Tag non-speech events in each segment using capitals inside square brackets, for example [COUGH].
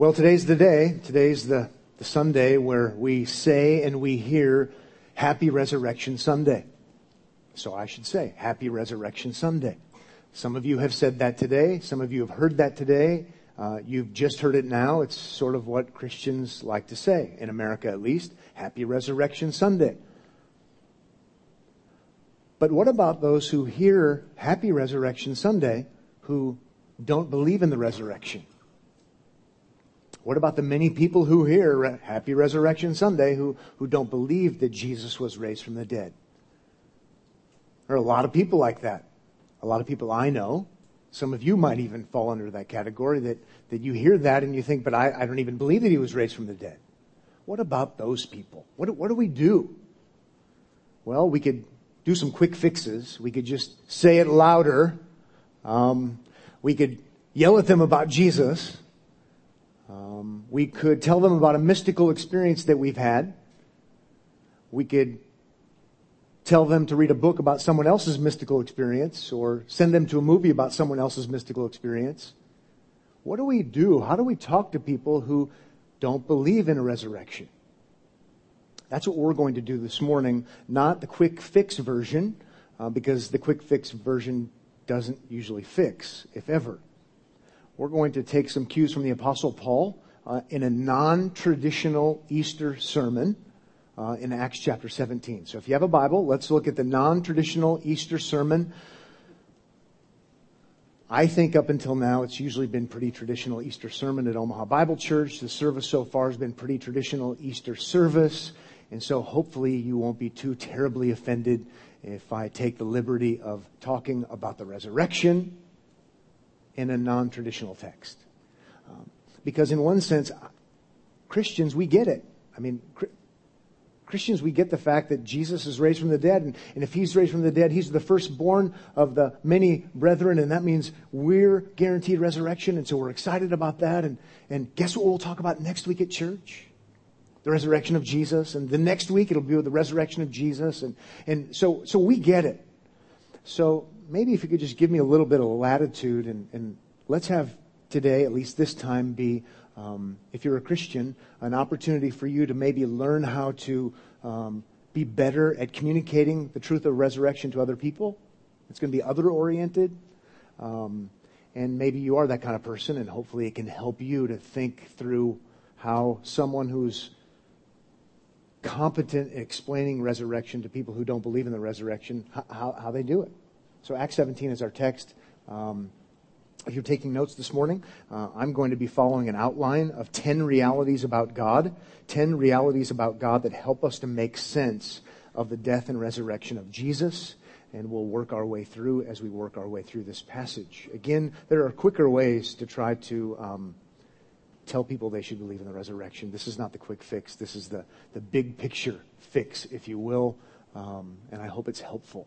Well, today's the day. Today's the, the Sunday where we say and we hear Happy Resurrection Sunday. So I should say Happy Resurrection Sunday. Some of you have said that today. Some of you have heard that today. Uh, you've just heard it now. It's sort of what Christians like to say, in America at least. Happy Resurrection Sunday. But what about those who hear Happy Resurrection Sunday who don't believe in the resurrection? What about the many people who hear Happy Resurrection Sunday who, who don't believe that Jesus was raised from the dead? There are a lot of people like that. A lot of people I know. Some of you might even fall under that category that, that you hear that and you think, but I, I don't even believe that he was raised from the dead. What about those people? What, what do we do? Well, we could do some quick fixes. We could just say it louder. Um, we could yell at them about Jesus. Um, we could tell them about a mystical experience that we've had. We could tell them to read a book about someone else's mystical experience or send them to a movie about someone else's mystical experience. What do we do? How do we talk to people who don't believe in a resurrection? That's what we're going to do this morning, not the quick fix version, uh, because the quick fix version doesn't usually fix, if ever we're going to take some cues from the Apostle Paul uh, in a non traditional Easter sermon uh, in Acts chapter 17. So if you have a Bible, let's look at the non traditional Easter sermon. I think up until now, it's usually been pretty traditional Easter sermon at Omaha Bible Church. The service so far has been pretty traditional Easter service. And so hopefully you won't be too terribly offended if I take the liberty of talking about the resurrection in a non traditional text. Um, because, in one sense, Christians, we get it. I mean, Christians, we get the fact that Jesus is raised from the dead, and, and, if he's raised from the dead, he's the firstborn of the many brethren, and that means we're guaranteed resurrection, and so we're excited about that. And, and guess what we'll talk about next week at church? The resurrection of Jesus, and the next week it'll be the resurrection of Jesus, and, and so, so we get it. So maybe if you could just give me a little bit of latitude and, and let's have today, at least this time, be, um, if you're a Christian, an opportunity for you to maybe learn how to um, be better at communicating the truth of resurrection to other people. It's going to be other oriented. Um, and maybe you are that kind of person, and hopefully it can help you to think through how someone who's competent in explaining resurrection to people who don't believe in the resurrection, how, how they do it. So Acts 17 is our text. Um, if you're taking notes this morning, uh, I'm going to be following an outline of 10 realities about God, 10 realities about God that help us to make sense of the death and resurrection of Jesus. And we'll work our way through as we work our way through this passage. Again, there are quicker ways to try to um, tell people they should believe in the resurrection. This is not the quick fix. This is the, the big picture fix, if you will. Um, and I hope it's helpful.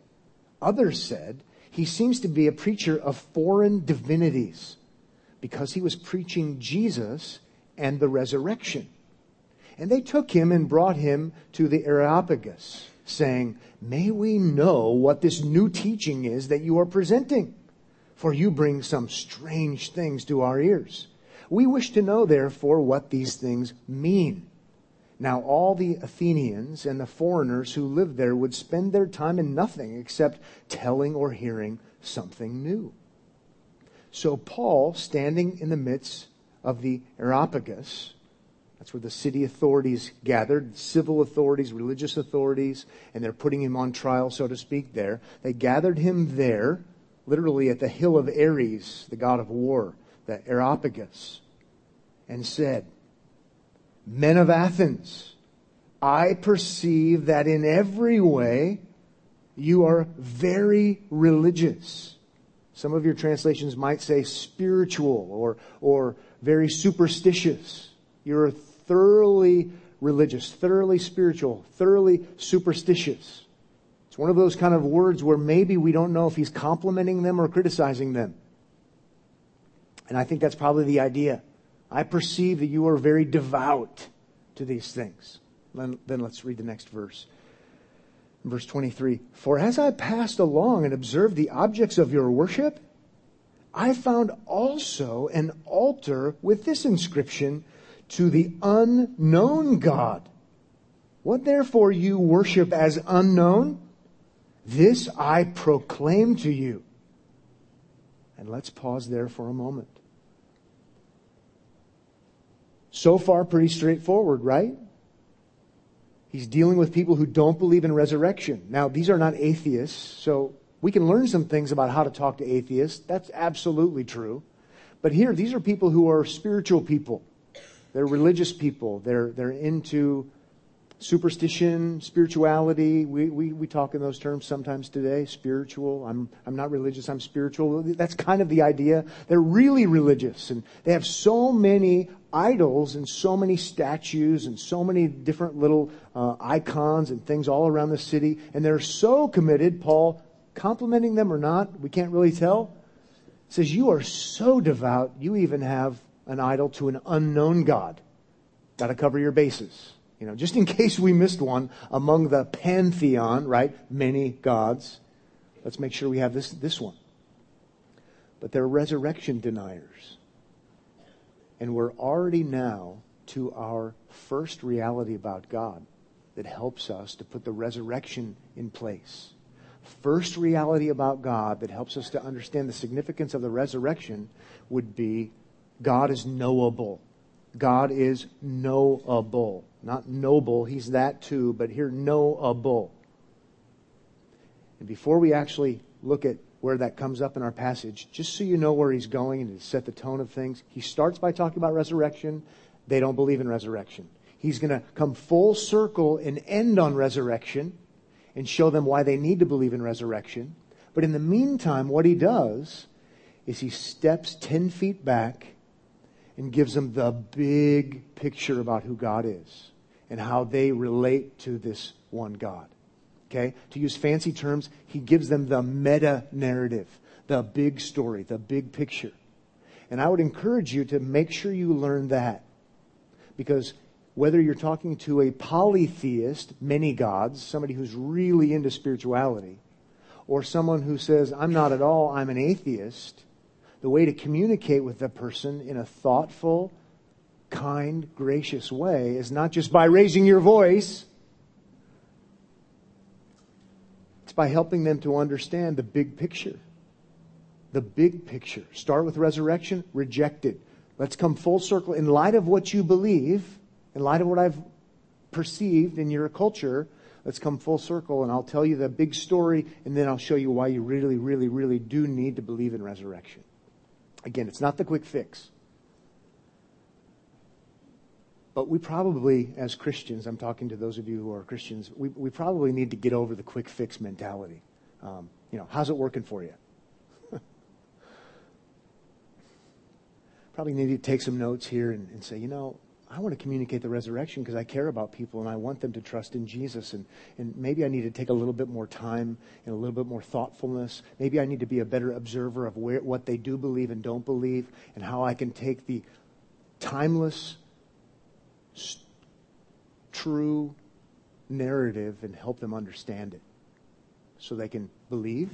Others said he seems to be a preacher of foreign divinities because he was preaching Jesus and the resurrection. And they took him and brought him to the Areopagus, saying, May we know what this new teaching is that you are presenting, for you bring some strange things to our ears. We wish to know, therefore, what these things mean. Now, all the Athenians and the foreigners who lived there would spend their time in nothing except telling or hearing something new. So, Paul, standing in the midst of the Areopagus, that's where the city authorities gathered, civil authorities, religious authorities, and they're putting him on trial, so to speak, there. They gathered him there, literally at the hill of Ares, the god of war, the Areopagus, and said, Men of Athens, I perceive that in every way you are very religious. Some of your translations might say spiritual or, or very superstitious. You're thoroughly religious, thoroughly spiritual, thoroughly superstitious. It's one of those kind of words where maybe we don't know if he's complimenting them or criticizing them. And I think that's probably the idea. I perceive that you are very devout to these things. Then, let's read the next verse. Verse 23 For as I passed along and observed the objects of your worship, I found also an altar with this inscription to the unknown God. What therefore you worship as unknown? This I proclaim to you. And let's pause there for a moment. So far, pretty straightforward, right? He's dealing with people who don't believe in resurrection. Now, these are not atheists, so we can learn some things about how to talk to atheists. That's absolutely true. But here, these are people who are spiritual people. They're religious people. They're, they're into superstition, spirituality. We, we, we talk in those terms sometimes today. Spiritual. I'm, I'm not religious, I'm spiritual. That's kind of the idea. They're really religious and they have so many idols and so many statues and so many different little uh, icons and things all around the city. And they're so committed, Paul, complimenting them or not, we can't really tell, says, You are so devout, you even have an idol to an unknown God. Got to cover your bases. You know, just in [LAUGHS] case we missed one among the pantheon, right? Many gods. Let's make sure we have this, this one. But they're resurrection deniers. And we're already now to our first reality about God that helps us to put the resurrection in place. First reality about God that helps us to understand the significance of the resurrection would be God is knowable. God is knowable. Not noble, he's that too, but here knowable. And before we actually look at where that comes up in our passage, just so you know where he's going and to set the tone of things, he starts by talking about resurrection. They don't believe in resurrection. He's going to come full circle and end on resurrection and show them why they need to believe in resurrection. But in the meantime, what he does is he steps 10 feet back and gives them the big picture about who God is and how they relate to this one God. Okay? To use fancy terms, he gives them the meta narrative, the big story, the big picture. And I would encourage you to make sure you learn that. Because whether you're talking to a polytheist, many gods, somebody who's really into spirituality, or someone who says, I'm not at all, I'm an atheist, the way to communicate with the person in a thoughtful, kind, gracious way is not just by raising your voice. It's by helping them to understand the big picture. The big picture. Start with resurrection, reject it. Let's come full circle. In light of what you believe, in light of what I've perceived in your culture, let's come full circle and I'll tell you the big story and then I'll show you why you really, really, really do need to believe in resurrection. Again, it's not the quick fix. But we probably, as Christians, I'm talking to those of you who are Christians, we, we probably need to get over the quick fix mentality. Um, you know, how's it working for you? [LAUGHS] probably need to take some notes here and, and say, you know, I want to communicate the resurrection because I care about people and I want them to trust in Jesus. And, and maybe I need to take a little bit more time and a little bit more thoughtfulness. Maybe I need to be a better observer of where, what they do believe and don't believe and how I can take the timeless, st- true narrative and help them understand it so they can believe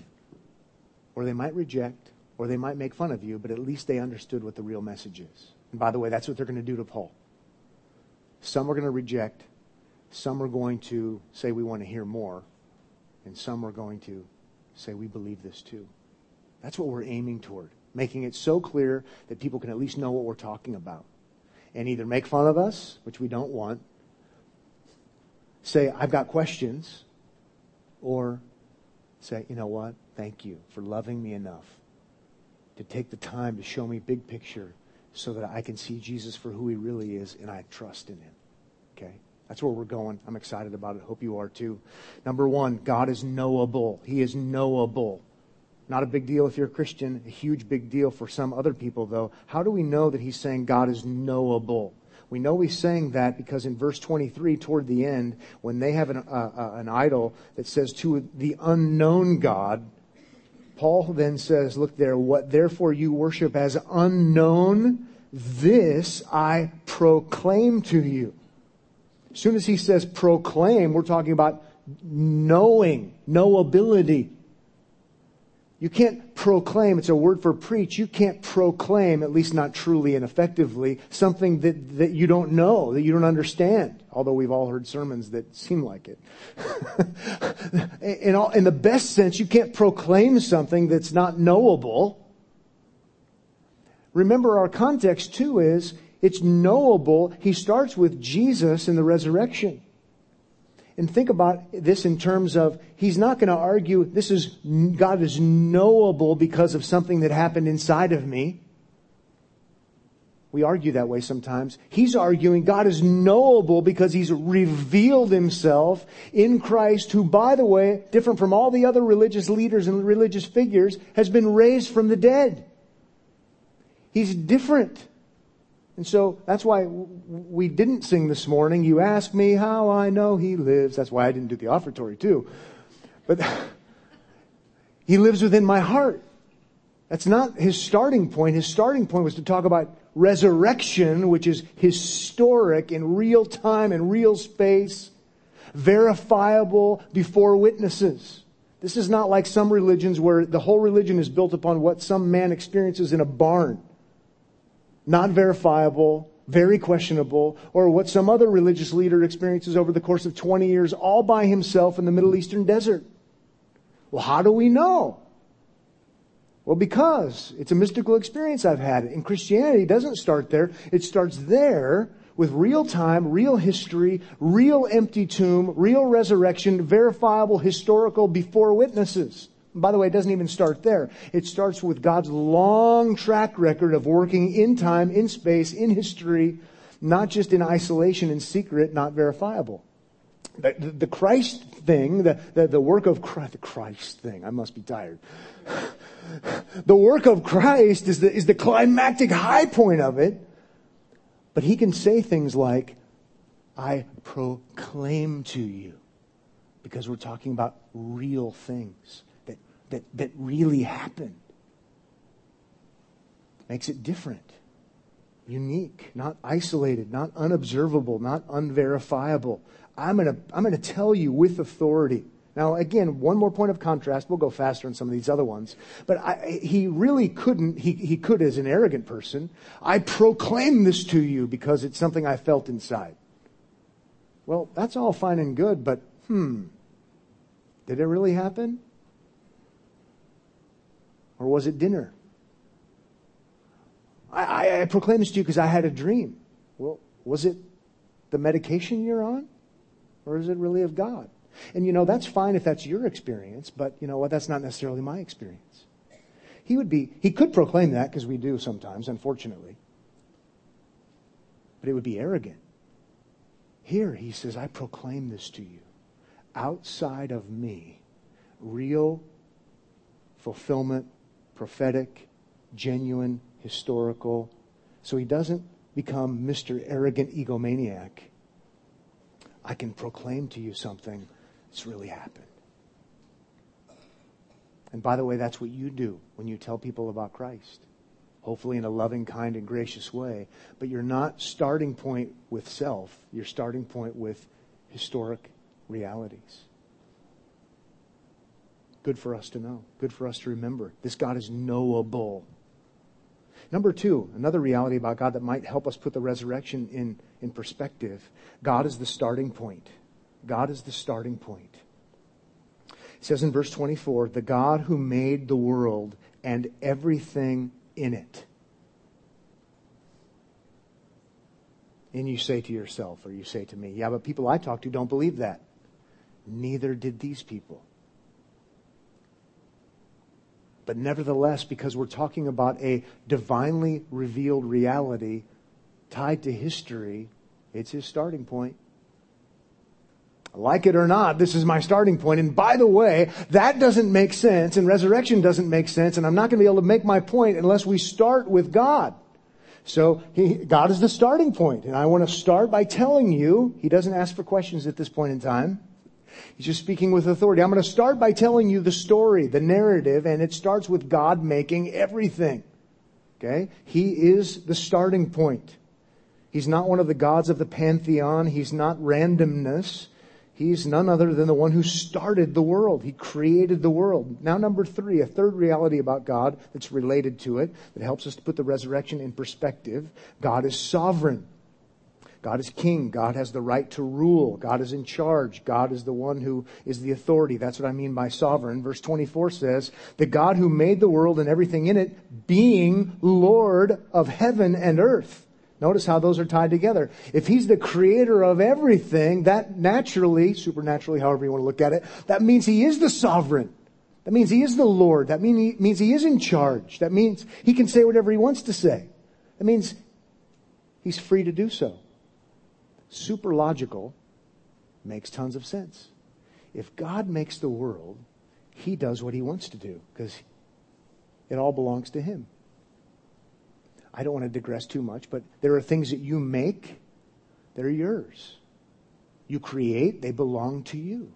or they might reject or they might make fun of you, but at least they understood what the real message is. And by the way, that's what they're going to do to Paul. Some are going to reject. Some are going to say we want to hear more. And some are going to say we believe this too. That's what we're aiming toward. Making it so clear that people can at least know what we're talking about. And either make fun of us, which we don't want, say, I've got questions, or say, you know what? Thank you for loving me enough to take the time to show me big picture so that I can see Jesus for who he really is and I trust in him. Okay? That's where we're going. I'm excited about it. Hope you are too. Number one, God is knowable. He is knowable. Not a big deal if you're a Christian, a huge big deal for some other people, though. How do we know that he's saying God is knowable? We know he's saying that because in verse 23, toward the end, when they have an, uh, uh, an idol that says to the unknown God, Paul then says, Look there, what therefore you worship as unknown, this I proclaim to you. As soon as he says proclaim, we're talking about knowing, knowability. You can't proclaim, it's a word for preach. You can't proclaim, at least not truly and effectively, something that, that you don't know, that you don't understand. Although we've all heard sermons that seem like it. [LAUGHS] in, all, in the best sense, you can't proclaim something that's not knowable. Remember, our context too is it's knowable. He starts with Jesus in the resurrection. And think about this in terms of he's not going to argue this is God is knowable because of something that happened inside of me. We argue that way sometimes. He's arguing God is knowable because he's revealed himself in Christ, who, by the way, different from all the other religious leaders and religious figures, has been raised from the dead. He's different. And so that's why we didn't sing this morning. You ask me how I know he lives. That's why I didn't do the offertory too. But [LAUGHS] he lives within my heart. That's not his starting point. His starting point was to talk about resurrection, which is historic in real time and real space, verifiable before witnesses. This is not like some religions where the whole religion is built upon what some man experiences in a barn not verifiable, very questionable, or what some other religious leader experiences over the course of 20 years all by himself in the Middle Eastern desert. Well, how do we know? Well, because it's a mystical experience I've had. And Christianity doesn't start there. It starts there with real time, real history, real empty tomb, real resurrection, verifiable historical before witnesses. By the way, it doesn't even start there. It starts with God's long track record of working in time, in space, in history, not just in isolation and secret, not verifiable. The, the, the Christ thing, the, the, the, work of Christ, the Christ thing, I must be tired. the work of Christ is the, is the climactic high point of it. But he can say things like, I proclaim to you, because we're talking about real things that, that really happened. Makes it different, unique, not isolated, not unobservable, not unverifiable. I'm going to I'm going to tell you with authority. Now, again, one more point of contrast. We'll go faster on some of these other ones. But I, he really couldn't, he, he could as an arrogant person. I proclaim this to you because it's something I felt inside. Well, that's all fine and good, but hmm, did it really happen? Or was it dinner? I, I, I proclaim this to you because I had a dream. Well, was it the medication you're on? Or is it really of God? And you know, that's fine if that's your experience, but you know what? That's not necessarily my experience. He would be, he could proclaim that because we do sometimes, unfortunately. But it would be arrogant. Here, he says, I proclaim this to you. Outside of me, real fulfillment prophetic, genuine, historical. So he doesn't become Mr. Arrogant Egomaniac. I can proclaim to you something that's really happened. And by the way, that's what you do when you tell people about Christ. Hopefully in a loving, kind, and gracious way. But you're not starting point with self. You're starting point with historic realities. Good for us to know. Good for us to remember. This God is knowable. Number two, another reality about God that might help us put the resurrection in, in perspective. God is the starting point. God is the starting point. It says in verse 24, the God who made the world and everything in it. And you say to yourself, or you say to me, yeah, but people I talk to don't believe that. Neither did these people. But nevertheless, because we're talking about a divinely revealed reality tied to history, it's his starting point. Like it or not, this is my starting point. And by the way, that doesn't make sense and resurrection doesn't make sense and I'm not going to be able to make my point unless we start with God. So he, God is the starting. And I want to start by telling you, he doesn't ask for questions at this point in time. He's just speaking with authority. I'm going to start by telling you the story, the narrative, and it starts with God making everything. Okay? He is the starting point. He's not one of the gods of the pantheon. He's not randomness. He's none other than the one who started the world. He created the world. Now, number three, a third reality about God that's related to it that helps us to put the resurrection in perspective. God is sovereign. God is king. God has the right to rule. God is in charge. God is the one who is the authority. That's what I mean by sovereign. Verse 24 says, the God who made the world and everything in it, being Lord of heaven and earth. Notice how those are tied together. If he's the creator of everything, that naturally, supernaturally, however you want to look at it, that means he is the sovereign. That means he is the Lord. That mean he, means he is in charge. That means he can say whatever he wants to say. That means he's free to do so. Super logical makes tons of sense. If God makes the world, he does what he wants to do because it all belongs to him. I don't want to digress too much, but there are things that you make that are yours. You create, they belong to you.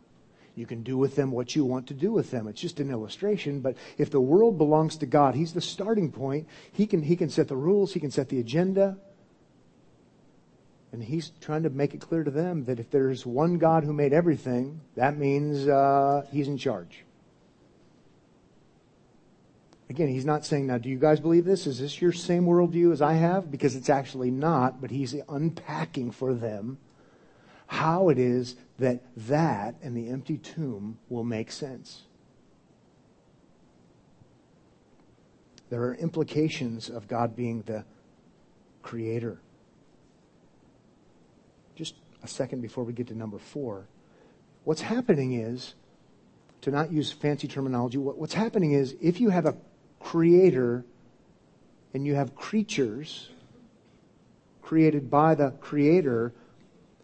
You can do with them what you want to do with them. It's just an illustration, but if the world belongs to God, He's the starting point. He can, he can set the rules, He can set the agenda. And He's trying to make it clear to them that if there's one God who made everything, that means uh, He's in charge. Again, he's not saying, now, do you guys believe this? Is this your same worldview as I have? Because it's actually not, but he's unpacking for them how it is that that and the empty tomb will make sense. There are implications of God being the creator. A second before we get to number four. What's happening is, to not use fancy terminology, what's happening is if you have a creator and you have creatures created by the creator,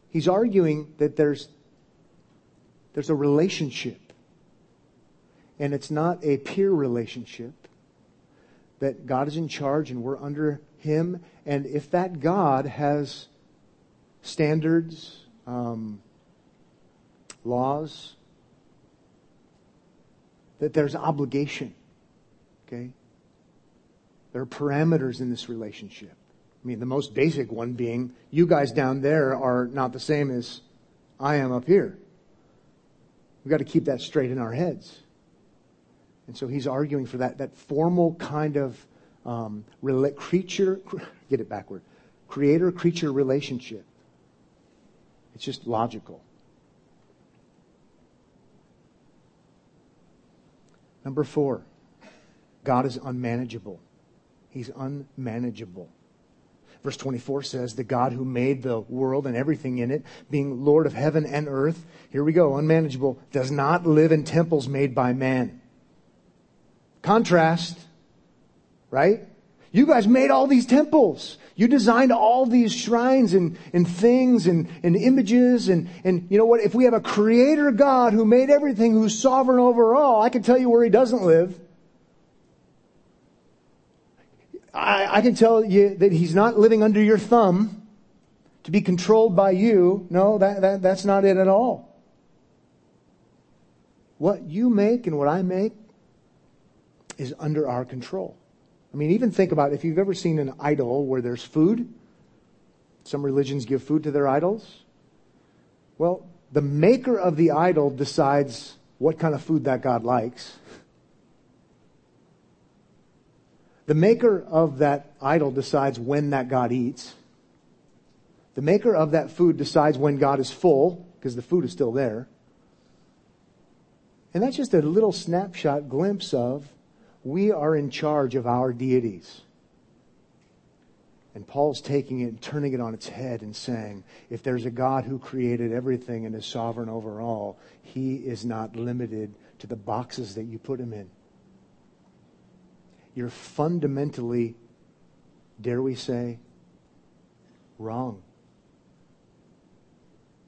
he's arguing that there's, there's a relationship. And it's not a peer relationship. That God is in charge and we're under him. And if that God has standards, um, laws, that there's obligation. Okay? There are parameters in this relationship. I mean, the most basic one being you guys down there are not the same as I am up here. We've got to keep that straight in our heads. And so he's arguing for that, that formal kind of um, creature, get it backward, creator creature relationship. It's just logical. Number four. God is unmanageable. He's unmanageable. Verse 24 says, The God who made the world and everything in it, being Lord of heaven and earth, here we go, unmanageable, does not live in temples made by man. Contrast, right? You guys made all these temples. You designed all these shrines and, and things and, and images and, and you know what? If we have a creator God who made everything, who's sovereign over all, I can tell you where he doesn't live. I, I can tell you that he's not living under your thumb to be controlled by you. No, that, that, that's not it at all. What you make and what I make is under our control. I mean, even think about if you've ever seen an idol where there's food. Some religions give food to their idols. Well, the maker of the idol decides what kind of food that God likes. The maker of that idol decides when that God eats. The maker of that food decides when God is full, because the food is still there. And that's just a little snapshot glimpse of we are in charge of our deities. And Paul's taking it and turning it on its head and saying, if there's a God who created everything and is sovereign over all, he is not limited to the boxes that you put him in you're fundamentally, dare we say, wrong.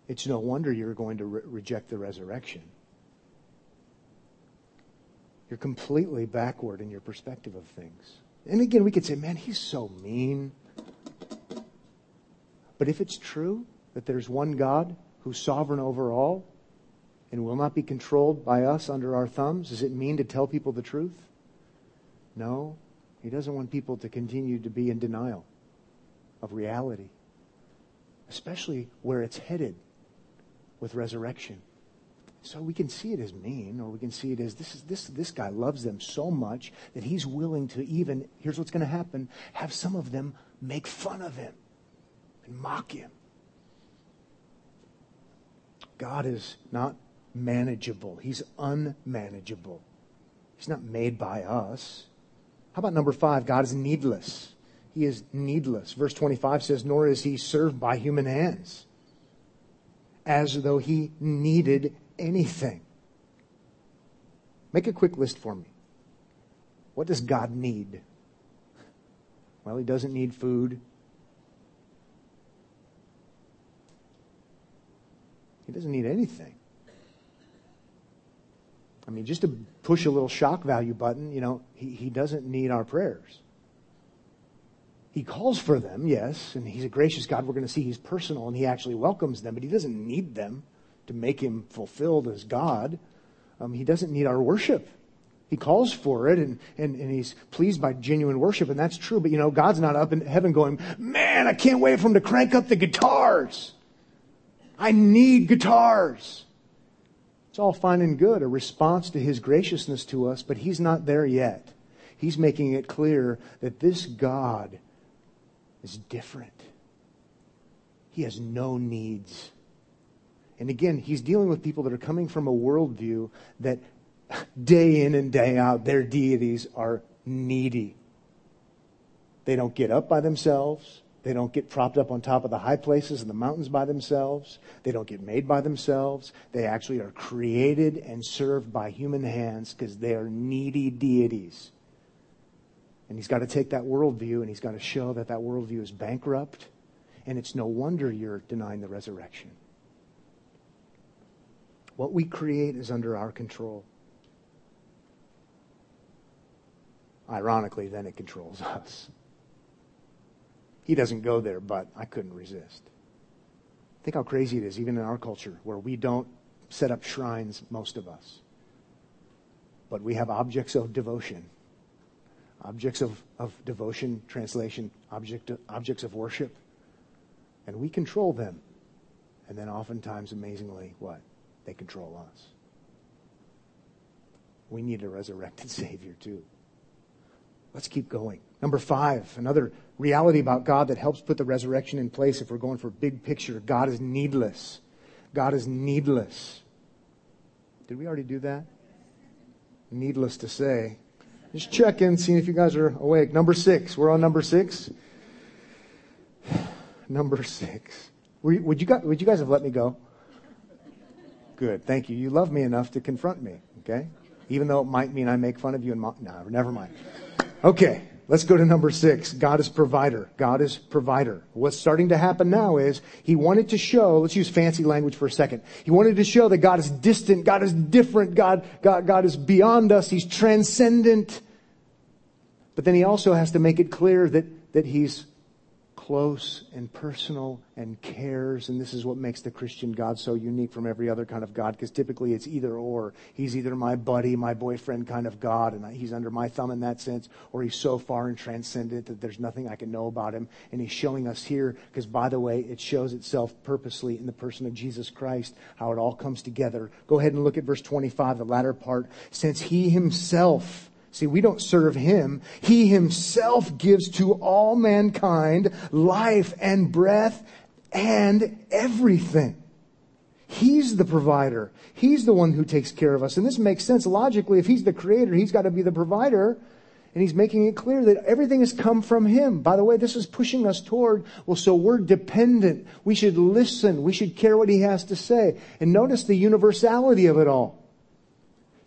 it's no wonder you're going to re- reject the resurrection. You're completely backward in your perspective of things. And again, we could say, man, he's so mean. But if it's true that there's one God who's sovereign over all and will not be controlled by us under our thumbs, does it mean to tell people the truth? No. He doesn't want people to continue to be in denial of reality, especially where it's headed with resurrection. So we can see it as mean, or we can see it as this is this this guy loves them so much that he's willing to even here's what's going to happen: have some of them make fun of him and mock him. God is not manageable. He's unmanageable. He's not made by us. How about number five? God is needless. He is needless. Verse 25 says, Nor is he served by human hands, as though he needed anything. Make a quick list for me. What does God need? Well, he doesn't need food. He doesn't need anything. I mean, just to push a little shock value button, you know, he, he doesn't need our prayers. He calls for them, yes, and he's a gracious God. We're going to see he's personal and he actually welcomes them, but he doesn't need them to make him fulfilled as God. Um, he doesn't need our worship. He calls for it and, and, and he's pleased by genuine worship, and that's true. But you know, God's not up in heaven going, man, I can't wait for him to crank up the guitars. I need guitars. It's all fine and good, a response to his graciousness to us, but he's not there yet. He's making it clear that this God is different. He has no needs. And again, he's dealing with people that are coming from a worldview that day in and day out, their deities are needy. They don't get up by themselves. They don't get propped up on top of the high places and the mountains by themselves. They don't get made by themselves. They actually are created and served by human hands because they are needy deities. And he's got to take that worldview and he's got to show that that worldview is bankrupt. And it's no wonder you're denying the resurrection. What we create is under our control. Ironically, then it controls [LAUGHS] us. He doesn't go there, but I couldn't resist. Think how crazy it is, even in our culture, where we don't set up shrines, most of us. But we have objects of devotion. Objects of, of devotion, translation, object, objects of worship. And we control them. And then oftentimes, amazingly, what? They control us. We need a resurrected [LAUGHS] Savior too. Let's keep going. Number five, another reality about God that helps put the resurrection in place if we're going for big picture. God is needless. God is needless. Did we already do that? Needless to say. Just check in, seeing if you guys are awake. Number six. We're on number six. [SIGHS] number six. Would you, guys, would you guys have let me go? Good. Thank you. You love me enough to confront me, okay? Even though it might mean I make fun of you and mo- no, never mind. Okay. Let's go to number six. God is provider. God is provider. What's starting to happen now is he wanted to show, let's use fancy language for a second. He wanted to show that God is distant, God is different, God, God, God is beyond us, he's transcendent. But then he also has to make it clear that, that he's close and personal and cares. And this is what makes the Christian God so unique from every other kind of God, because typically it's either or. He's either my buddy, my boyfriend kind of God, and he's under my thumb in that sense, or he's so far and transcendent that there's nothing I can know about him. And he's showing us here, because by the way, it shows itself purposely in the person of Jesus Christ, how it all comes together. Go ahead and look at verse 25, the latter part. Since he himself, See, we don't serve him. He himself gives to all mankind life and breath and everything. He's the provider. He's the one who takes care of us. And this makes sense logically. If he's the creator, he's got to be the provider. And he's making it clear that everything has come from him. By the way, this is pushing us toward, well, so we're dependent. We should listen. We should care what he has to say. And notice the universality of it all.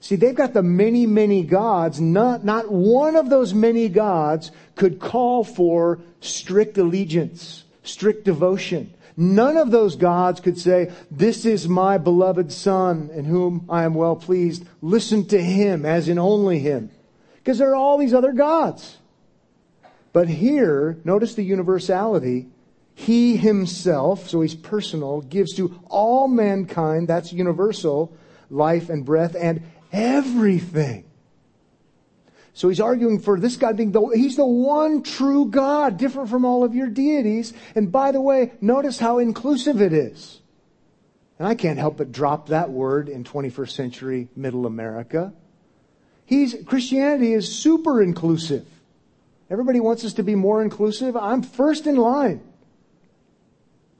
See, they've got the many, many gods. Not, not one of those many gods could call for strict allegiance, strict devotion. None of those gods could say, this is my beloved son in whom I am well pleased. Listen to him as in only him. Because there are all these other gods. But here, notice the universality. He himself, so he's personal, gives to all mankind, that's universal, life and breath and everything. So he's arguing for this God being the, he's the one true God, different from all of your deities. And by the way, notice how inclusive it is. And I can't help but drop that word in 21st century middle America. He's, Christianity is super inclusive. Everybody wants us to be more inclusive. I'm first in line.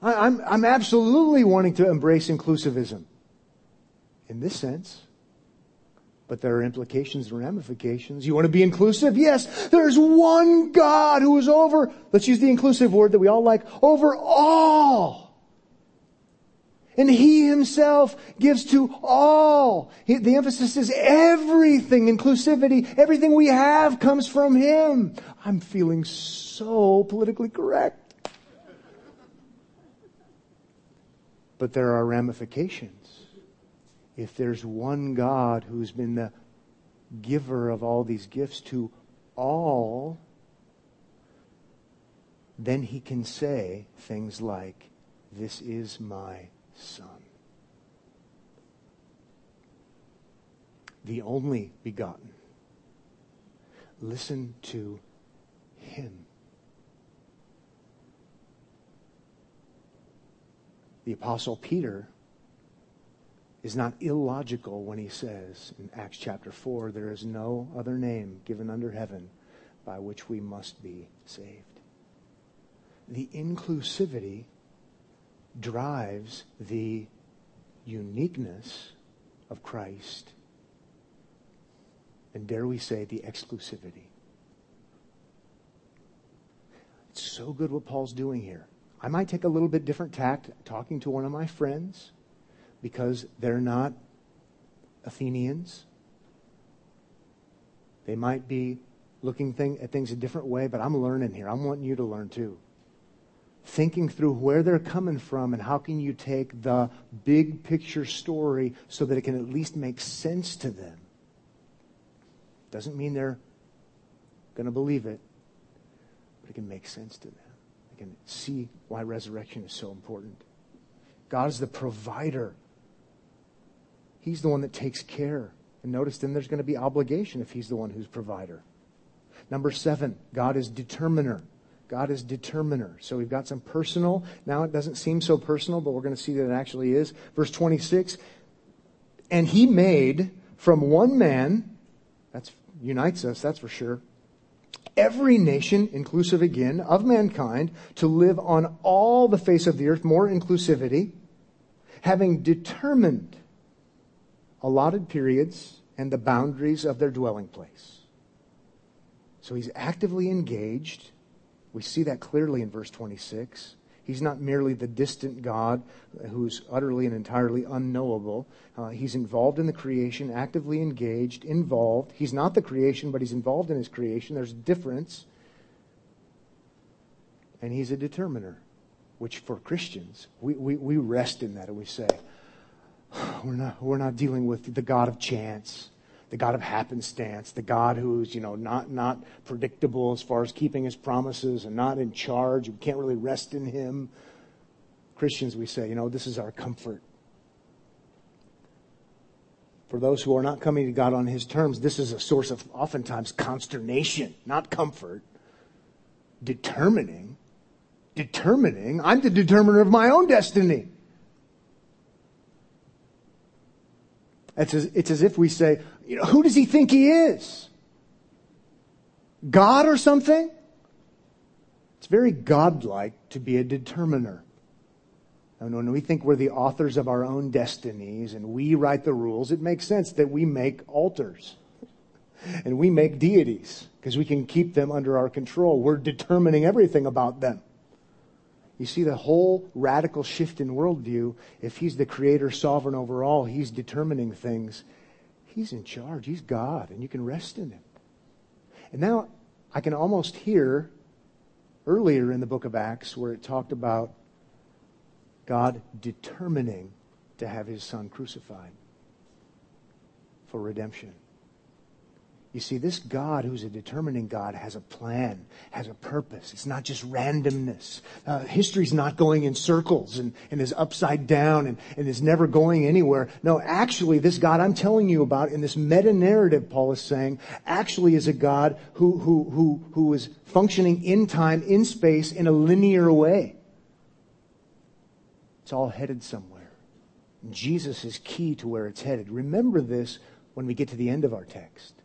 I, I'm, I'm absolutely wanting to embrace inclusivism. In this sense, but there are implications and ramifications. You want to be inclusive? Yes. There's one God who is over, let's use the inclusive word that we all like, over all. And He Himself gives to all. He, the emphasis is everything, inclusivity, everything we have comes from Him. I'm feeling so politically correct. But there are ramifications if there's one God who's been the giver of all these gifts to all, then he can say things like, This is my Son. The only begotten. Listen to him. The Apostle Peter is not illogical when he says in Acts chapter 4 there is no other name given under heaven by which we must be saved. The inclusivity drives the uniqueness of Christ. And dare we say, the exclusivity. It's so good what Paul's doing here. I might take a little bit different tact talking to one of my friends because they're not Athenians. They might be looking thing, at things a different way, but I'm learning here. I'm wanting you to learn too. Thinking through where they're coming from and how can you take the big picture story so that it can at least make sense to them. Doesn't mean they're going to believe it, but it can make sense to them. They can see why resurrection is so important. God is the provider He's the one that takes care. And notice then there's going to be obligation if he's the one who's provider. Number seven, God is determiner. God is determiner. So we've got some personal. Now it doesn't seem so personal, but we're going to see that it actually is. Verse 26. And he made from one man, that unites us, that's for sure, every nation, inclusive again, of mankind, to live on all the face of the earth, more inclusivity, having determined allotted periods and the boundaries of their dwelling place. So he's actively engaged. We see that clearly in verse 26. He's not merely the distant God who's utterly and entirely unknowable. Uh, he's involved in the creation, actively engaged, involved. He's not the creation, but he's involved in his creation. There's a difference. And he's a determiner, which for Christians, we, we, we rest in that and we say, [SIGHS] we're not, we're not dealing with the God of chance, the God of happenstance, the God who's, you know, not, not predictable as far as keeping his promises and not in charge. We can't really rest in him. Christians, we say, you know, this is our comfort. For those who are not coming to God on his terms, this is a source of oftentimes consternation, not comfort. Determining, determining, I'm the determiner of my own destiny. It's as, it's as if we say, you know, who does he think he is? God or something? It's very godlike to be a determiner. And when we think we're the authors of our own destinies and we write the rules, it makes sense that we make altars and we make deities because we can keep them under our control. We're determining everything about them. You see the whole radical shift in worldview. If he's the creator, sovereign over all, he's determining things. He's in charge. He's God, and you can rest in him. And now I can almost hear earlier in the book of Acts where it talked about God determining to have his son crucified for redemption. You see, this God, who's a determining God, has a plan, has a purpose. It's not just randomness. Uh, history's not going in circles and, and is upside down and, and is never going anywhere. No, actually, this God I'm telling you about in this meta narrative, Paul is saying, actually is a God who, who, who, who is functioning in time, in space, in a linear way. It's all headed somewhere. Jesus is key to where it's headed. Remember this when we get to the end of our text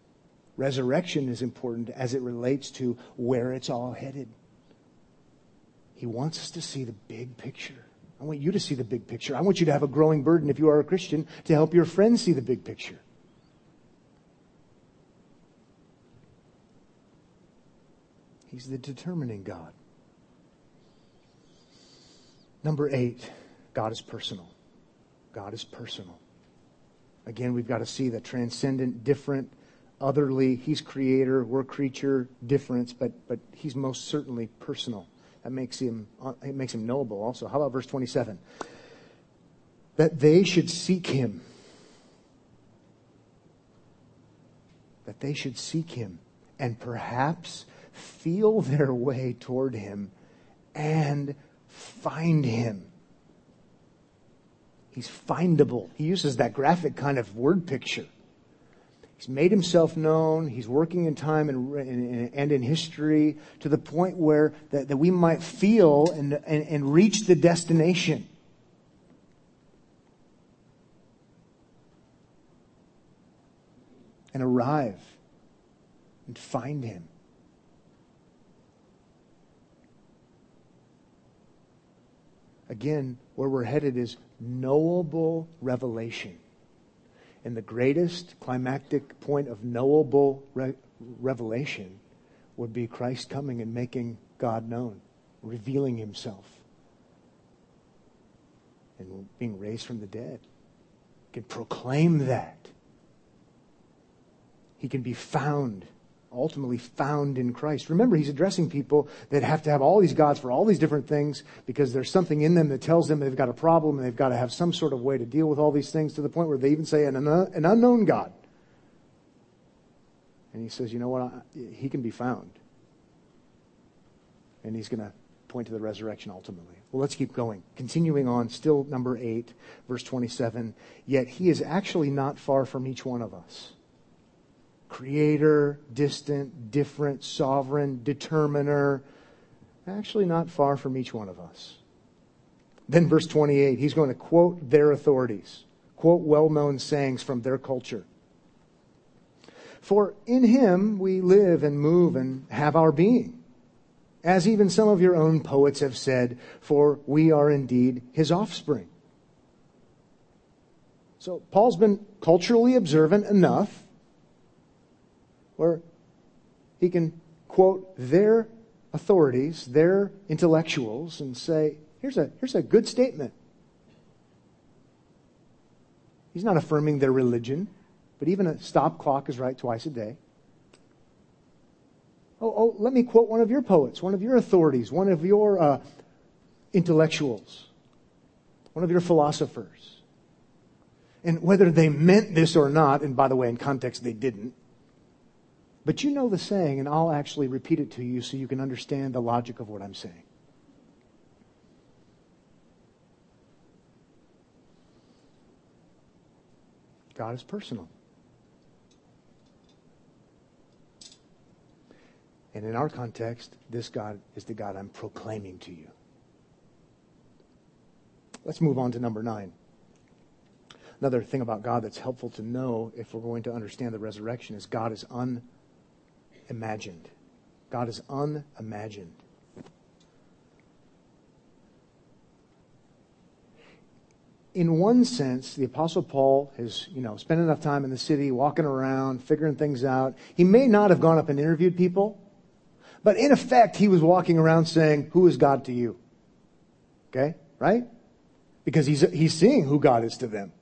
resurrection is important as it relates to where it's all headed. He wants us to see the big picture. I want you to see the big picture. I want you to have a growing burden, if you are a Christian, to help your friends see the big picture. He's the determining God. Number eight, God is personal. God is personal. Again, we've got to see the transcendent, different, otherly. He's creator, we're creature, difference, but, but he's most certainly personal. That makes him, uh, it makes him knowable also. How about verse 27? That they should seek him. That they should seek him and perhaps feel their way toward him and find him. He's findable. He uses that graphic kind of word picture. He's made himself known. He's working in time and, and, in history to the point where that, that we might feel and, and, and reach the destination. And arrive and find him. Again, where we're headed is knowable revelation. And the greatest climactic point of knowable re- revelation would be Christ coming and making God known, revealing himself, and being raised from the dead. He can proclaim that. He can be found ultimately found in Christ. Remember, he's addressing people that have to have all these gods for all these different things because there's something in them that tells them they've got a problem and they've got to have some sort of way to deal with all these things to the point where they even say an, an unknown God. And he says, you know what? He can be found. And he's going to point to the resurrection ultimately. Well, let's keep going. Continuing on, still number 8, verse 27. Yet he is actually not far from each one of us creator, distant, different, sovereign, determiner, actually not far from each one of us. Then, verse 28, he's going to quote their authorities, quote well known sayings from their culture. For in him we live and move and have our being. As even some of your own poets have said, for we are indeed his offspring. So Paul's been culturally observant enough where he can quote their authorities, their intellectuals, and say, here's a, here's a good statement. He's not affirming their religion, but even a stop clock is right twice a day. Oh, oh let me quote one of your poets, one of your authorities, one of your uh, intellectuals, one of your philosophers. And whether they meant this or not, and by the way, in context, they didn't, but you know the saying, and I'll actually repeat it to you so you can understand the logic of what I'm saying. God is personal. And in our context, this God is the God I'm proclaiming to you. Let's move on to number nine. Another thing about God that's helpful to know if we're going to understand the resurrection is God is un imagined. God is unimagined. In one sense, the Apostle Paul has, you know, spent enough time in the city, walking around, figuring things out. He may not have gone up and interviewed people, but in effect, he was walking around saying, Who is God to you? Okay? Right? Because he's, he's seeing who God is to them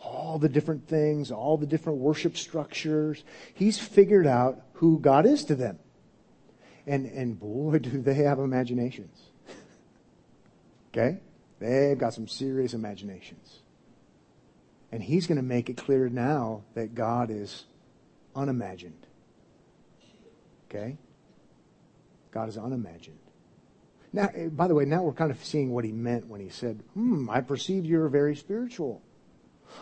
all the different things, all the different worship structures. He's figured out who God is to them. And, and boy, do they have imaginations. [LAUGHS] okay? They've got some serious imaginations. And he's going to make it clear now that God is unimagined. Okay? God is unimagined. Now, eh, by the way, now we're kind of seeing what he meant when he said, Hmm, I perceive you're very spiritual.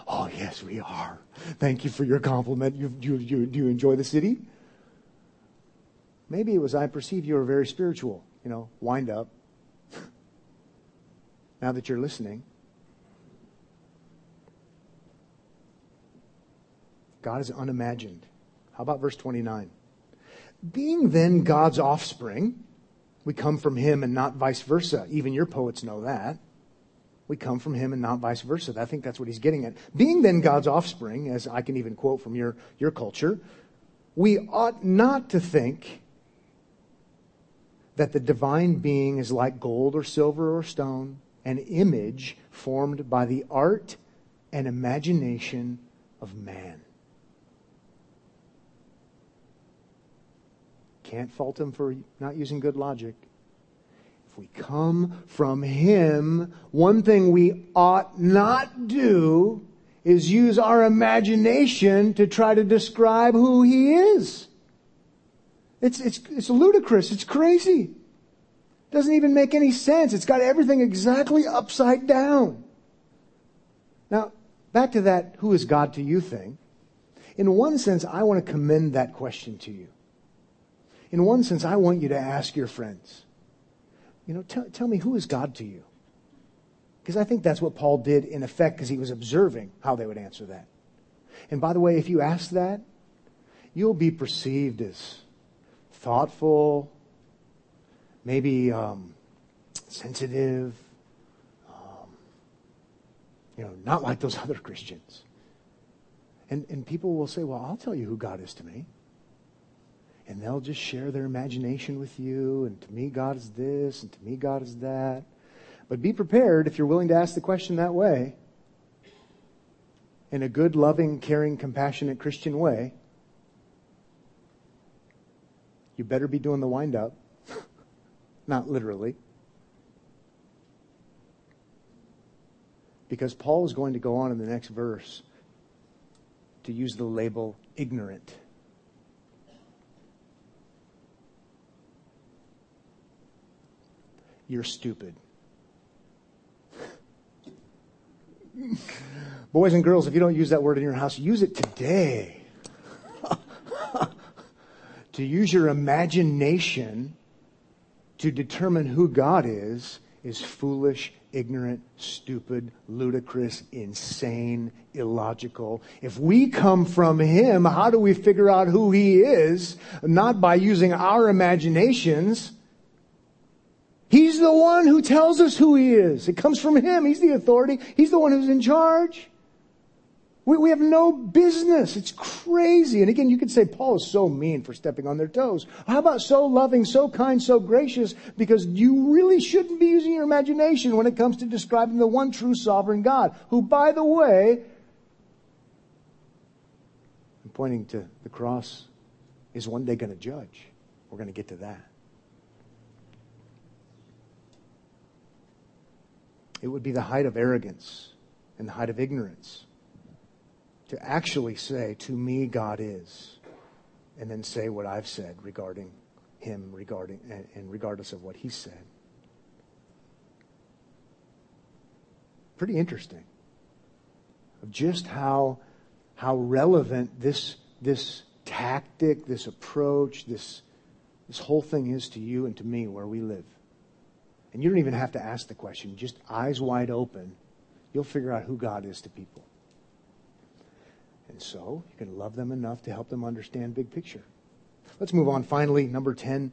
Oh, yes, we are. Thank you for your compliment. You, you, you, do you enjoy the city? Maybe it was, I perceive you're very spiritual. You know, wind up. [LAUGHS] now that you're listening. God is unimagined. How about verse 29? Being then God's offspring, we come from him and not vice versa. Even your poets know that. We come from him and not vice versa. I think that's what he's getting at. Being then God's offspring, as I can even quote from your, your culture, we ought not to think that the divine being is like gold or silver or stone, an image formed by the art and imagination of man. Can't fault him for not using good logic. If we come from him, one thing we ought not do is use our imagination to try to describe who he is. It's, it's, it's ludicrous. It's crazy. It doesn't even make any sense. It's got everything exactly upside down. Now, back to that who is God to you thing. In one sense, I want to commend that question to you in one sense, I want you to ask your friends, you know, t- tell me who is God to you? Because I think that's what Paul did in effect because he was observing how they would answer that. And by the way, if you ask that, you'll be perceived as thoughtful, maybe um, sensitive, um, you know, not like those [LAUGHS] other Christians. And, and people will say, well, I'll tell you who God is to me and they'll just share their imagination with you. And to me, God is this, and to me, God is that. But be prepared if you're willing to ask the question that way, in a good, loving, caring, compassionate Christian way. You better be doing the wind up. [LAUGHS] Not literally. Because Paul is going to go on in the next verse to use the label ignorant. you're stupid. [LAUGHS] Boys and girls, if you don't use that word in your house, use it today. To use your imagination to determine who God is, is foolish, ignorant, stupid, ludicrous, insane, illogical. If we come from Him, how do we figure out who He is? Not by using our imaginations, He's the one who tells us who he is. It comes from him. He's the authority. He's the one who's in charge. We, we have no business. It's crazy. And again, you could say Paul is so mean for stepping on their toes. How about so loving, so kind, so gracious? Because you really shouldn't be using your imagination when it comes to describing the one true sovereign God, who, by the way, I'm pointing to the cross, is one day going to judge. We're going to get to that. It would be the height of arrogance and the height of ignorance to actually say, To me, God is, and then say what I've said regarding him, regarding, and, and regardless of what he said. Pretty interesting of just how, how relevant this, this tactic, this approach, this, this whole thing is to you and to me where we live. And you don't even have to ask the question, just eyes wide open, you'll figure out who God is to people. And so you can love them enough to help them understand big picture. Let's move on. Finally, number 10.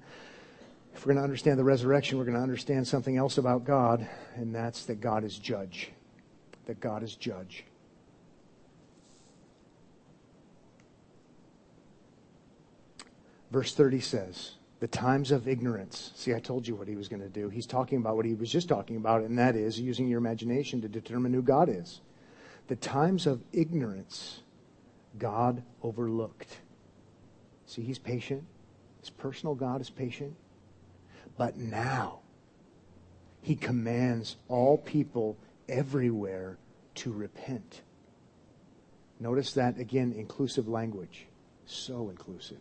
If we're going to understand the resurrection, we're going to understand something else about God, and that's that God is judge. That God is judge. Verse 30 says, the times of ignorance. See, I told you what he was going to do. He's talking about what he was just talking about, and that is using your imagination to determine who God is. The times of ignorance, God overlooked. See, he's patient. His personal God is patient. But now, he commands all people everywhere to repent. Notice that again, inclusive language. So inclusive.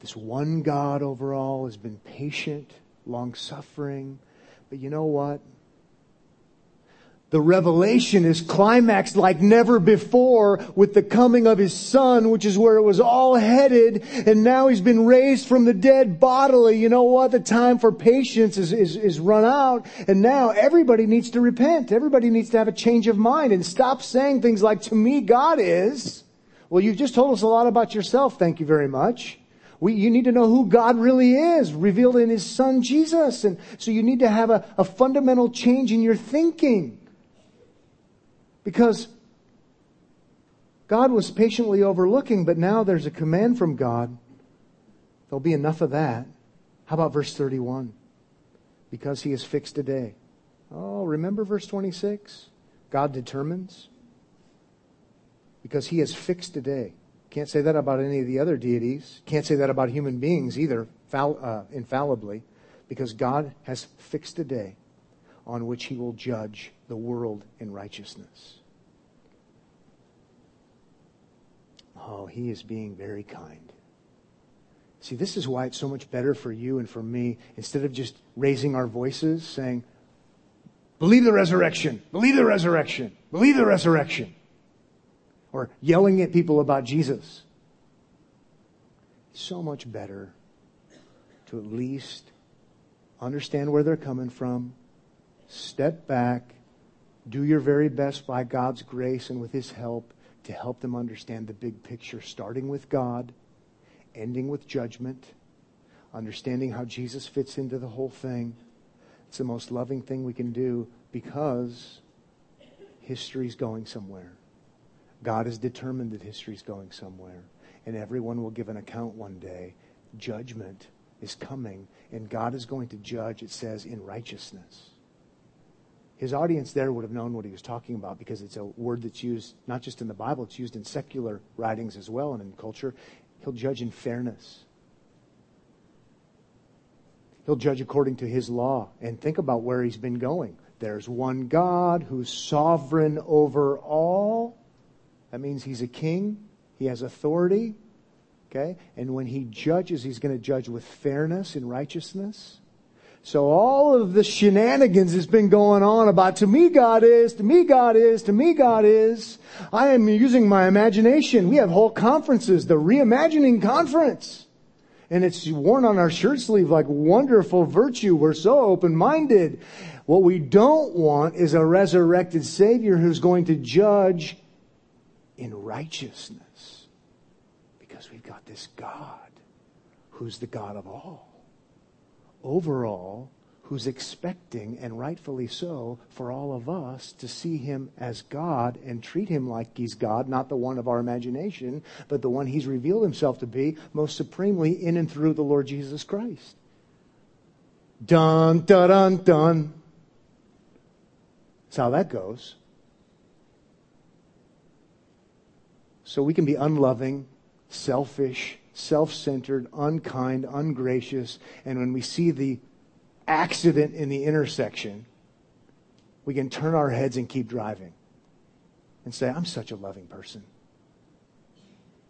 This one God overall has been patient, long suffering. But you know what? The revelation is climaxed like never before with the coming of his son, which is where it was all headed. And now he's been raised from the dead bodily. You know what? The time for patience is, is, is run out. And now everybody needs to repent. Everybody needs to have a change of mind and stop saying things like, to me, God is. Well, you've just told us a lot about yourself. Thank you very much. We, you need to know who God really is, revealed in His Son Jesus. And so you need to have a, a fundamental change in your thinking. Because God was patiently overlooking, but now there's a command from God. There'll be enough of that. How about verse 31? Because He has fixed a day. Oh, remember verse 26? God determines. Because He has fixed a day. Can't say that about any of the other deities. Can't say that about human beings either, uh, infallibly, because God has fixed a day on which he will judge the world in righteousness. Oh, he is being very kind. See, this is why it's so much better for you and for me, instead of just raising our voices saying, believe the resurrection, believe the resurrection, believe the resurrection or yelling at people about Jesus. It's so much better to at least understand where they're coming from, step back, do your very best by God's grace and with His help to help them understand the big picture, starting with God, ending with judgment, understanding how Jesus fits into the whole thing. It's the most loving thing we can do because history's going somewhere. God has determined that history is going somewhere, and everyone will give an account one day. Judgment is coming, and God is going to judge, it says, in righteousness. His audience there would have known what he was talking about because it's a word that's used not just in the Bible, it's used in secular writings as well and in culture. He'll judge in fairness. He'll judge according to his law. And think about where he's been going. There's one God who's sovereign over all that means he's a king, he has authority. Okay? And when he judges, he's going to judge with fairness and righteousness. So all of the shenanigans has been going on about to me God is, to me God is, to me God is. I am using my imagination. We have whole conferences, the reimagining conference. And it's worn on our shirt sleeve like wonderful virtue. We're so open-minded. What we don't want is a resurrected Savior who's going to judge in righteousness because we've got this God who's the God of all. Overall, who's expecting, and rightfully so, for all of us to see him as God and treat him like he's God, not the one of our imagination, but the one he's revealed himself to be most supremely in and through the Lord Jesus Christ. Dun, dun, dun, dun. That's how that goes. So we can be unloving, selfish, self centered, unkind, ungracious, and when we see the accident in the intersection, we can turn our heads and keep driving and say, I'm such a loving person.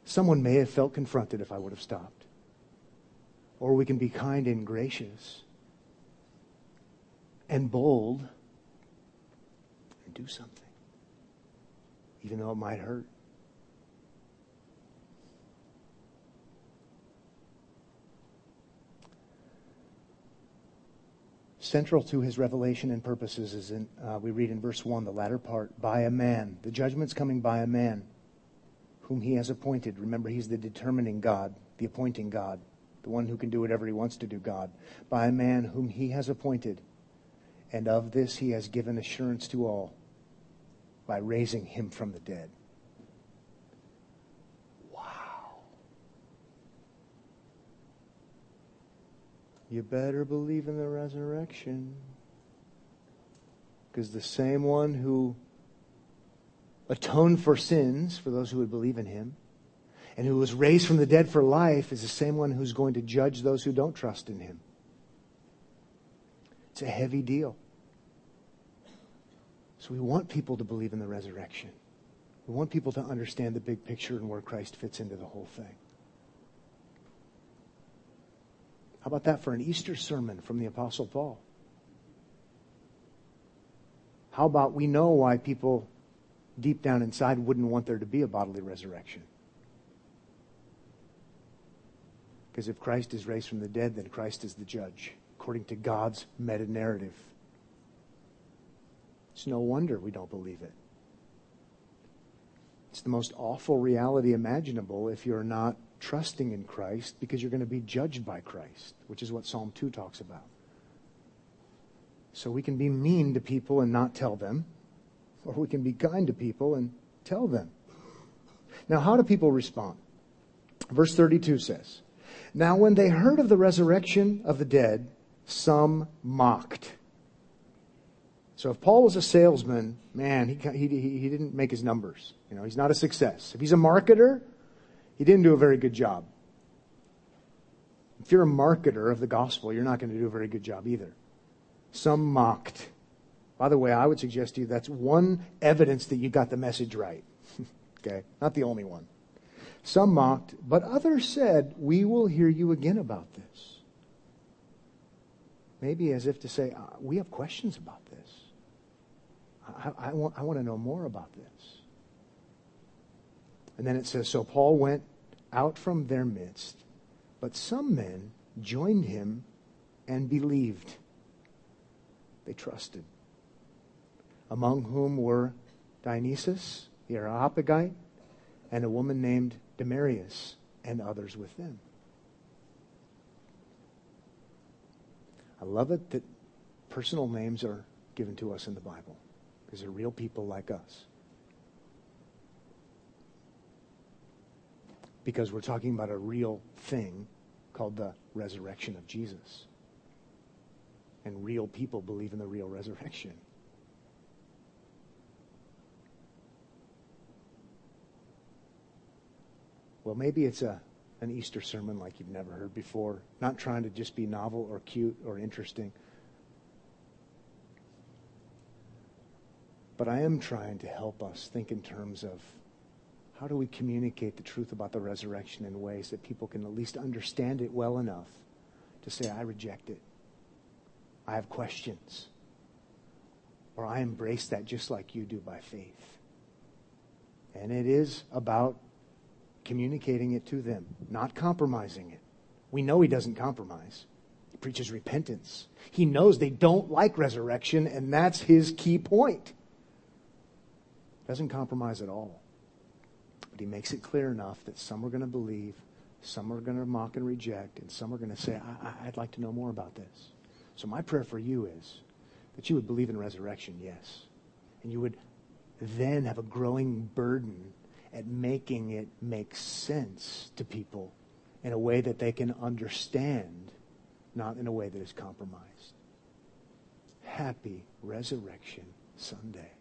Someone may have felt confronted if I would have stopped. Or we can be kind and gracious and bold and do something, even though it might hurt. Central to his revelation and purposes is in, uh, we read in verse 1, the latter part, by a man. The judgment's coming by a man whom he has appointed. Remember, he's the determining God, the appointing God, the one who can do whatever he wants to do, God. By a man whom he has appointed. And of this he has given assurance to all by raising him from the dead. You better believe in the resurrection. Because the same one who atoned for sins, for those who would believe in him, and who was raised from the dead for life, is the same one who's going to judge those who don't trust in him. It's a heavy deal. So we want people to believe in the resurrection. We want people to understand the big picture and where Christ fits into the whole thing. How about that for an Easter sermon from the Apostle Paul? How about we know why people deep down inside wouldn't want there to be a bodily resurrection? Because if Christ is raised from the dead, then Christ is the judge, according to God's meta narrative. It's no wonder we don't believe it. It's the most awful reality imaginable if you're not trusting in Christ because you're going to be judged by Christ, which is what Psalm 2 talks about. So we can be mean to people and not tell them, or we can be kind to people and tell them. Now, how do people respond? Verse 32 says, Now when they heard of the resurrection of the dead, some mocked. So if Paul was a salesman, man, he, he, he didn't make his numbers. You know, he's not a success. If he's a marketer, he didn't do a very good job. If you're a marketer of the gospel, you're not going to do a very good job either. Some mocked. By the way, I would suggest to you that's one evidence that you got the message right. [LAUGHS] okay? Not the only one. Some mocked, but others said, We will hear you again about this. Maybe as if to say, uh, We have questions about this. I, I, want, I want to know more about this. And then it says, So Paul went out from their midst, but some men joined him and believed. They trusted. Among whom were Dionysus, the Areopagite, and a woman named Damaris, and others with them. I love it that personal names are given to us in the Bible because they're real people like us. because we're talking about a real thing called the resurrection of Jesus. And real people believe in the real resurrection. Well, maybe it's a, an Easter sermon like you've never heard before, not trying to just be novel or cute or interesting. But I am trying to help us think in terms of how do we communicate the truth about the resurrection in ways that people can at least understand it well enough to say, I reject it? I have questions. Or I embrace that just like you do by faith. And it is about communicating it to them, not compromising it. We know he doesn't compromise. He preaches repentance. He knows they don't like resurrection, and that's his key point. Doesn't compromise at all. But he makes it clear enough that some are going to believe, some are going to mock and reject, and some are going to say, I- would like to know more about this. So my prayer for you is that you would believe in resurrection, yes. And you would then have a growing burden at making it make sense to people in a way that they can understand, not in a way that is compromised. Happy Resurrection Sunday.